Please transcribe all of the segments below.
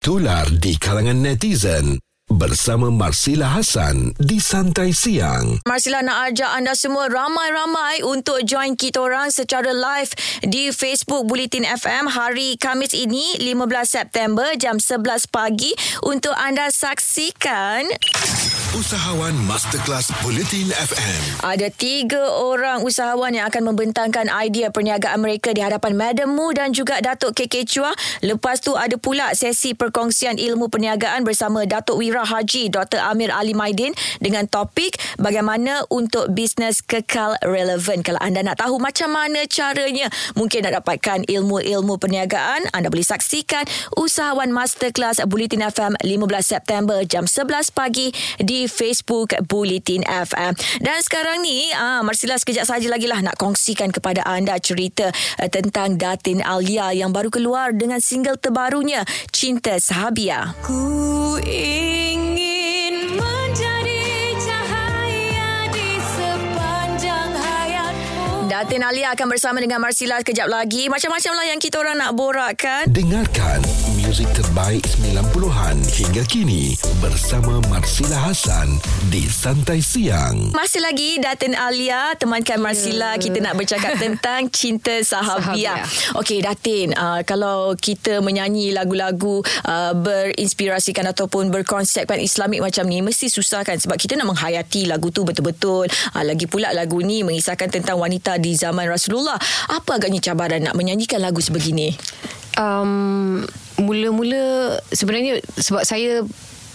Tular di kalangan netizen bersama Marsila Hasan di Santai Siang. Marsila nak ajak anda semua ramai-ramai untuk join kita orang secara live di Facebook Bulletin FM hari Kamis ini 15 September jam 11 pagi untuk anda saksikan Usahawan Masterclass Bulletin FM. ada tiga orang usahawan yang akan membentangkan idea perniagaan mereka di hadapan Madam Mu dan juga Datuk KK Chua. Lepas tu ada pula sesi perkongsian ilmu perniagaan bersama Datuk Wira Haji Dr. Amir Ali Maidin dengan topik bagaimana untuk bisnes kekal relevan. Kalau anda nak tahu macam mana caranya mungkin nak dapatkan ilmu-ilmu perniagaan, anda boleh saksikan Usahawan Masterclass Bulletin FM 15 September jam 11 pagi di Facebook Bulletin FM. Dan sekarang ni, ah, Marsila sekejap saja lagi lah nak kongsikan kepada anda cerita uh, tentang Datin Alia yang baru keluar dengan single terbarunya, Cinta Sahabia. Ku ingin Datin Alia akan bersama dengan Marsila sekejap lagi. Macam-macam lah yang kita orang nak borakkan. Dengarkan muzik terbaik 90-an hingga kini bersama Marsila Hasan di Santai Siang. Masih lagi Datin Alia temankan Marsila kita nak bercakap tentang cinta sahabia. Sahabia. Okey Datin, uh, kalau kita menyanyi lagu-lagu uh, berinspirasikan ataupun berkonsepkan Islamik macam ni mesti susah kan sebab kita nak menghayati lagu tu betul-betul. Uh, lagi pula lagu ni mengisahkan tentang wanita di zaman Rasulullah. Apa agaknya cabaran nak menyanyikan lagu sebegini? um, mula-mula sebenarnya sebab saya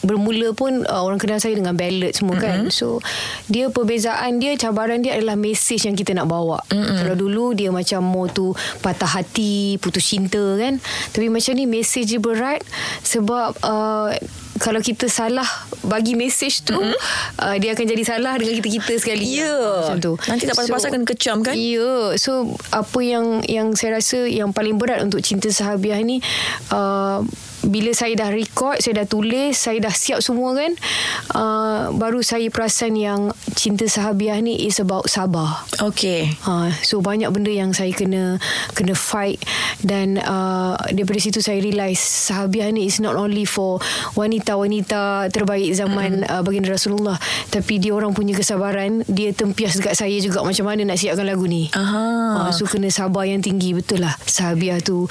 bermula pun uh, orang kenal saya dengan ballad semua kan. Mm-hmm. So dia perbezaan dia cabaran dia adalah mesej yang kita nak bawa. Mm-hmm. Kalau dulu dia macam more tu patah hati, putus cinta kan. Tapi macam ni mesej dia berat sebab uh, kalau kita salah bagi mesej tu mm-hmm. uh, dia akan jadi salah dengan kita-kita sekali. Ya. Macam tu. Nanti tak pasal-pasal kena kecam kan? Ya. So apa yang yang saya rasa yang paling berat untuk cinta sahabiah ni uh, bila saya dah record, saya dah tulis, saya dah siap semua kan, uh, baru saya perasan yang cinta sahabiah ni is about sabar. Okey. Ha, so banyak benda yang saya kena kena fight dan uh, daripada situ saya realise sahabiah ni is not only for wanita-wanita terbaik zaman mm. uh, baginda Rasulullah tapi dia orang punya kesabaran dia tempias dekat saya juga macam mana nak siapkan lagu ni. Aha. Ha, so kena sabar yang tinggi betul lah sahabiah tu.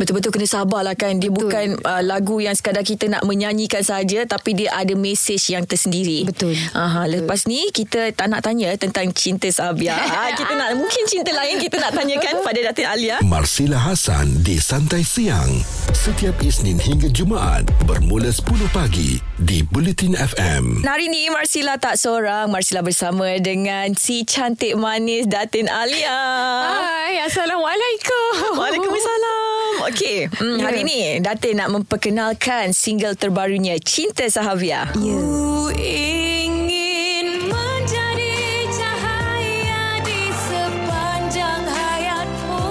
Betul-betul kena sabar lah kan Dia Betul. bukan uh, lagu yang sekadar kita nak menyanyikan saja Tapi dia ada mesej yang tersendiri Betul. Aha, Lepas ni kita tak nak tanya tentang cinta Sabia ha, Kita nak Mungkin cinta lain kita nak tanyakan pada Datin Alia Marsila Hasan di Santai Siang. Setiap Isnin hingga Jumaat bermula 10 pagi di Bulletin FM. Nah, Hari ni Marsila tak seorang Marsila bersama dengan si cantik manis Datin Alia Hai, Assalamualaikum. Waalaikumsalam. Okey, hmm, Ya. hari ni Datin nak memperkenalkan single terbarunya Cinta Sahavia. Ya. Ku ingin menjadi cahaya di sepanjang hayatmu.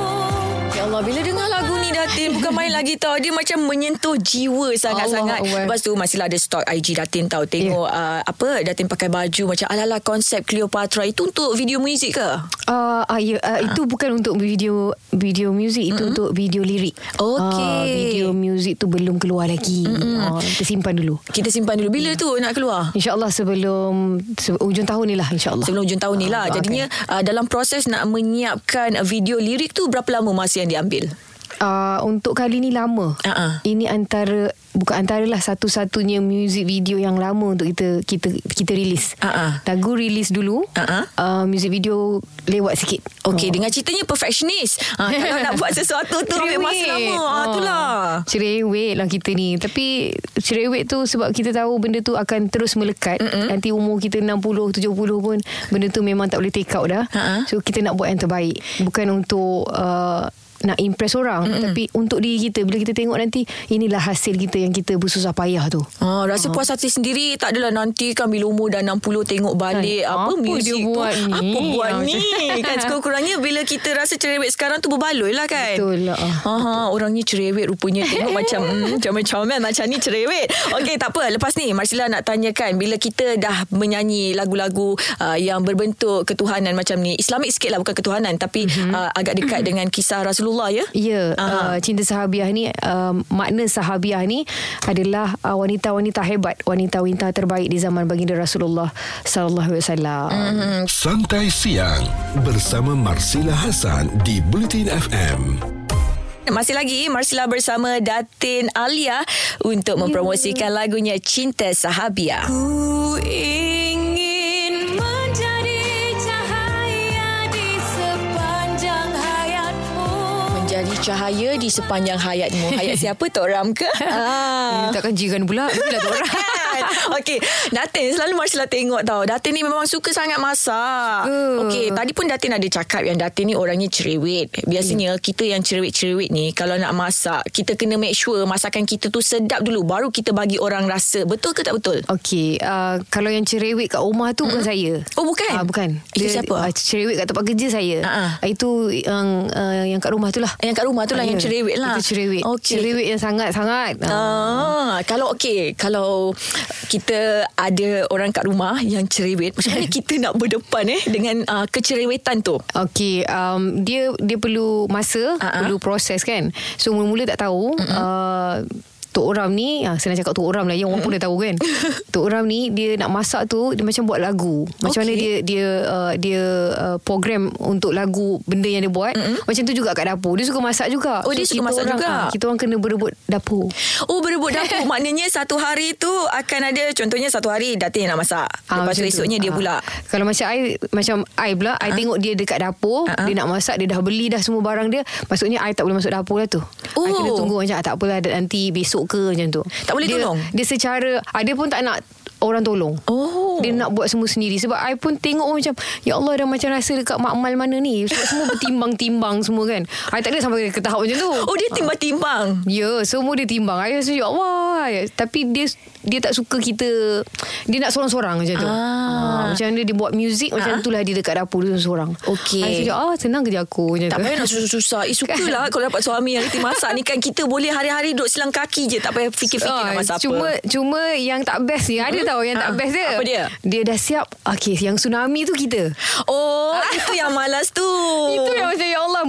Ya Allah, bila ni Datin bukan main lagi tau. Dia macam menyentuh jiwa sangat-sangat. Allah. Lepas tu masih ada stok IG Datin tau. Tengok yeah. uh, apa Datin pakai baju macam ala-ala konsep Cleopatra. Itu untuk video muzik ke? Uh, uh, ya, uh, itu bukan untuk video video music itu mm-hmm. untuk video lirik. Okey. Ah, video music tu belum keluar lagi. Mm-hmm. Uh, kita simpan dulu. Kita simpan dulu. Bila tu nak keluar? InsyaAllah sebelum se- ujung tahun ni lah insyaAllah. Sebelum hujung tahun ni lah. Ah, Jadinya uh, dalam proses nak menyiapkan uh, video lirik tu berapa lama masa yang diambil? Uh, untuk kali ni lama. Uh-uh. Ini antara bukan antaralah satu-satunya music video yang lama untuk kita kita kita release. Uh-uh. Lagu release dulu. Uh-uh. Uh, music video lewat sikit. Okey, dengan ceritanya perfectionist. Ha, kalau nak buat sesuatu tu ambil masa lama. Ha, itulah. Cerewet lah kita ni Tapi cerewet tu Sebab kita tahu Benda tu akan terus melekat Mm-mm. Nanti umur kita 60 70 pun Benda tu memang tak boleh take out dah Ha-ha. So kita nak buat yang terbaik Bukan untuk uh, nak impress orang. Mm-mm. Tapi untuk diri kita Bila kita tengok nanti Inilah hasil kita Yang kita bersusah payah tu. Ha, rasa puas hati sendiri tak adalah nanti kan bila umur dah 60 tengok balik Kan, apa, apa muzik dia buat tu ni? apa buat Ha, ni? Kan sekurang-kurangnya bila kita rasa cerewet sekarang tu berbaloi lah kan. Betul lah. ha, ha, orangnya cerewet rupanya. Tengok macam hmm, comel-comel macam ni cerewet. Okey tak apa. Lepas ni Marsila nak tanyakan bila kita dah menyanyi lagu-lagu uh, yang berbentuk ketuhanan macam ni Islamik sikit lah bukan ketuhanan tapi mm-hmm. uh, agak dekat dengan kisah Rasulullah Rasulullah ya. Ya, uh, cinta sahabiah ni uh, makna sahabiah ni adalah uh, wanita-wanita hebat, wanita-wanita terbaik di zaman baginda Rasulullah sallallahu alaihi wasallam. Mhm. Santai Siang bersama Marsila Hasan di Bulletin FM. Masih lagi Marsila bersama Datin Alia untuk mempromosikan lagunya Cinta Sahabia. Ku ingin Menjadi cahaya di sepanjang hayatmu. Hayat siapa Tok Ram ke? Ah. ah. Takkan jiran pula Itulah tu orang Kan? Okey, Datin selalu Marsila tengok tau. Datin ni memang suka sangat masak. Uh. Okey, tadi pun Datin ada cakap yang Datin ni orangnya cerewet. Biasanya kita yang cerewet-cerewet ni kalau nak masak, kita kena make sure masakan kita tu sedap dulu baru kita bagi orang rasa. Betul ke tak betul? Okey, uh, kalau yang cerewet kat rumah tu bukan saya. Oh, bukan? Ah, bukan. Itu siapa? Uh, cerewet kat tempat kerja saya. Ah. Uh, itu yang uh, yang kat rumah tu lah. Yang kat rumah tu lah yang ya. cerewet lah. Itu cerewet. Okey. Cerewet yang sangat-sangat. Ah, kalau okey, kalau kita ada orang kat rumah yang cerewet, macam mana kita nak berdepan eh dengan uh, kecerewetan tu? Okey, um, dia dia perlu masa, ah. perlu proses kan. So mula-mula tak tahu. Uh, Tok Ram ni ah, Senang cakap Tok Ram lah Yang orang pun dah tahu kan. Tok Ram ni Dia nak masak tu Dia macam buat lagu. Macam mana Okey. dia Dia uh, dia uh, program Untuk lagu Benda yang dia buat. Mm-hmm. Macam tu juga kat dapur. Dia suka masak juga. Oh, dia suka masak orang, juga? ah, Kita orang kena berebut dapur. Oh berebut dapur. Maknanya satu hari tu Akan ada Contohnya satu hari Datin nak masak. Ah, Lepas tu esoknya dia Ah. pula. Kalau macam I Macam I pula I tengok dia dekat dapur Ah, ah. Dia nak masak Dia dah beli dah semua barang dia. Maksudnya I tak boleh masuk dapur lah tu. Oh. I kena tunggu macam ah, Tak apalah nanti besok ke macam tu Tak boleh dia, tolong? Dia secara Dia pun tak nak Orang tolong Oh. Dia nak buat semua sendiri Sebab I pun tengok oh, macam Ya Allah dah macam rasa Dekat makmal mana ni Sebab semua bertimbang-timbang semua kan I tak ada sampai ke tahap macam tu Oh dia timbang-timbang Ya, semua dia timbang. I rasa, ya Allah. Tapi dia dia tak suka kita, dia nak seorang-seorang macam tu. Ah. Ah, macam mana dia buat muzik, macam Ah. itulah dia dekat dapur dia seorang. Okey. I rasa, ah, senang kerja aku macam Tak tu. payah nak susah-susah Eh sukalah Kalau dapat suami yang reti masak ni kan Kita boleh hari-hari Duduk silang kaki je Tak payah fikir-fikir nak Ah, masak apa cuma cuma yang tak best ni ada tahu yang Ah, tak best dia. apa dia? Dia dah siap. Okey, yang tsunami tu kita. Oh Itu yang malas tu Itu yang macam ya Allah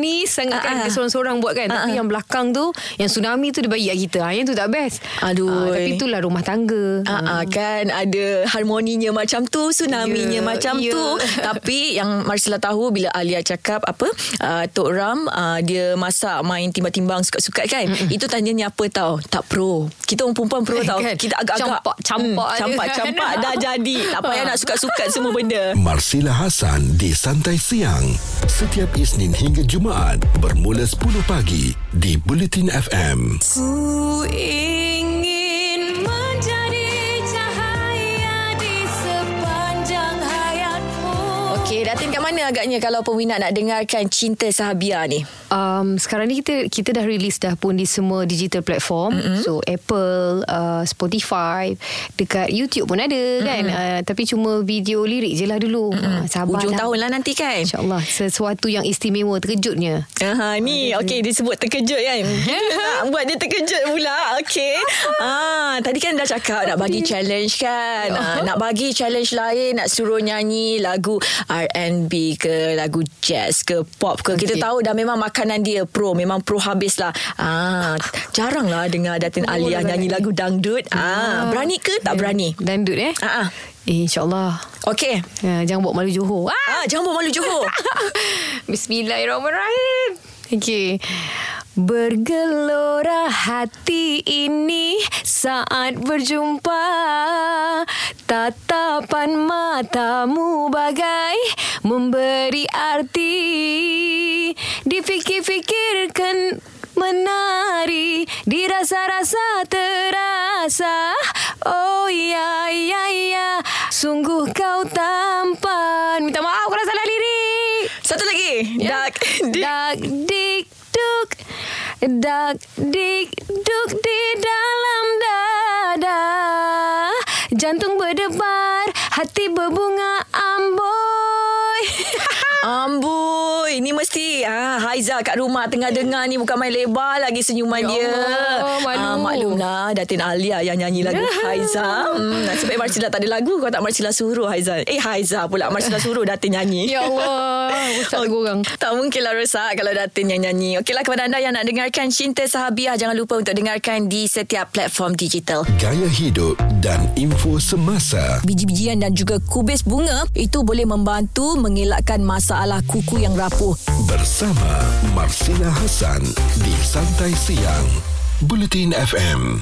manis sangat Ah, kan ah. dia seorang-seorang buat kan. Ah, Tapi ah. yang belakang tu yang tsunami tu dia bagi kat kita. Ah, yang tu tak best. Aduh. Ah, tapi itulah rumah tangga. Ah, ah, kan ada harmoninya macam tu, tsunami-nya Ya, macam ya. tu. Tapi yang Marsila tahu bila Alia cakap apa, uh, Tok Ram uh, dia masak main timbang-timbang sukat-sukat kan. Mm-mm. Itu tanyanya apa tahu? Tak pro. Kita orang perempuan pro tau. Kan? Kita agak-agak Campak-campak Hmm, je campak-campak kan? dah jadi. Tak payah nak sukat-sukat semua benda. Marsila Hasan di Santai Siang. Setiap Isnin hingga Jumaat bermula 10 pagi di Bulletin FM. Ku ingin menjadi cahaya di sepanjang hayatmu. Okey, Datin kat mana agaknya kalau peminat nak dengarkan Cinta Sahabia ni? Um, sekarang ni kita kita dah release dah pun di semua digital platform. Mm-hmm. So Apple, uh, Spotify, dekat YouTube pun ada mm-hmm. kan. Uh, tapi cuma video lirik je lah dulu. Mm-hmm. Uh, Hujung lah. tahun lah nanti kan? InsyaAllah sesuatu yang istimewa terkejutnya. Aha, ni okey disebut terkejut kan. nak buat dia terkejut pula. Okey. Ah, tadi kan dah cakap nak bagi challenge kan. Ah, nak bagi challenge lain, nak suruh nyanyi lagu R&B ke, lagu jazz ke, pop ke. Kita Okey. tahu dah memang makanan dia pro, memang pro habis lah. Ah, jarang lah dengar Datin Oh, Alia nyanyi lagu dangdut. Ah, berani ke tak berani? Dandut eh. Ah, ah. Eh, InsyaAllah. Okey. Uh, jangan bawa malu Johor. Ah! Ah, jangan buat malu Johor. Bismillahirrahmanirrahim. Okey. Bergelora hati ini saat berjumpa Tatapan matamu bagai memberi arti Difikir-fikirkan menari Dirasa-rasa terasa. Oh ya ya ya. Sungguh kau tampan. Minta maaf kalau salah lirik. Satu lagi. Dak. Dak dik duk. Dak dik duk di dalam dada. Jantung berdebar Hati berbunga amboi. Amboi, ni mesti ah high Haiza kat rumah tengah dengar ni bukan main lebar lagi senyuman Ya dia. Allah, malu. Ah, maklumlah Datin Alia yang nyanyi lagu Haiza. Hmm, nasib baik Marsila tak ada lagu kau tak Marsila suruh Haiza. Eh Haiza pula Marsila suruh Datin nyanyi. Ya Allah Ustaz oh. orang Tak mungkinlah rosak kalau Datin yang nyanyi. Okeylah kepada anda yang nak dengarkan Cinta Sahabiah jangan lupa untuk dengarkan di setiap platform digital. Gaya hidup dan info semasa. Biji-bijian dan juga kubis bunga itu boleh membantu mengelakkan masalah kuku yang rapuh. Bersama Marsila Hassan di Santai Siang. Bulletin FM.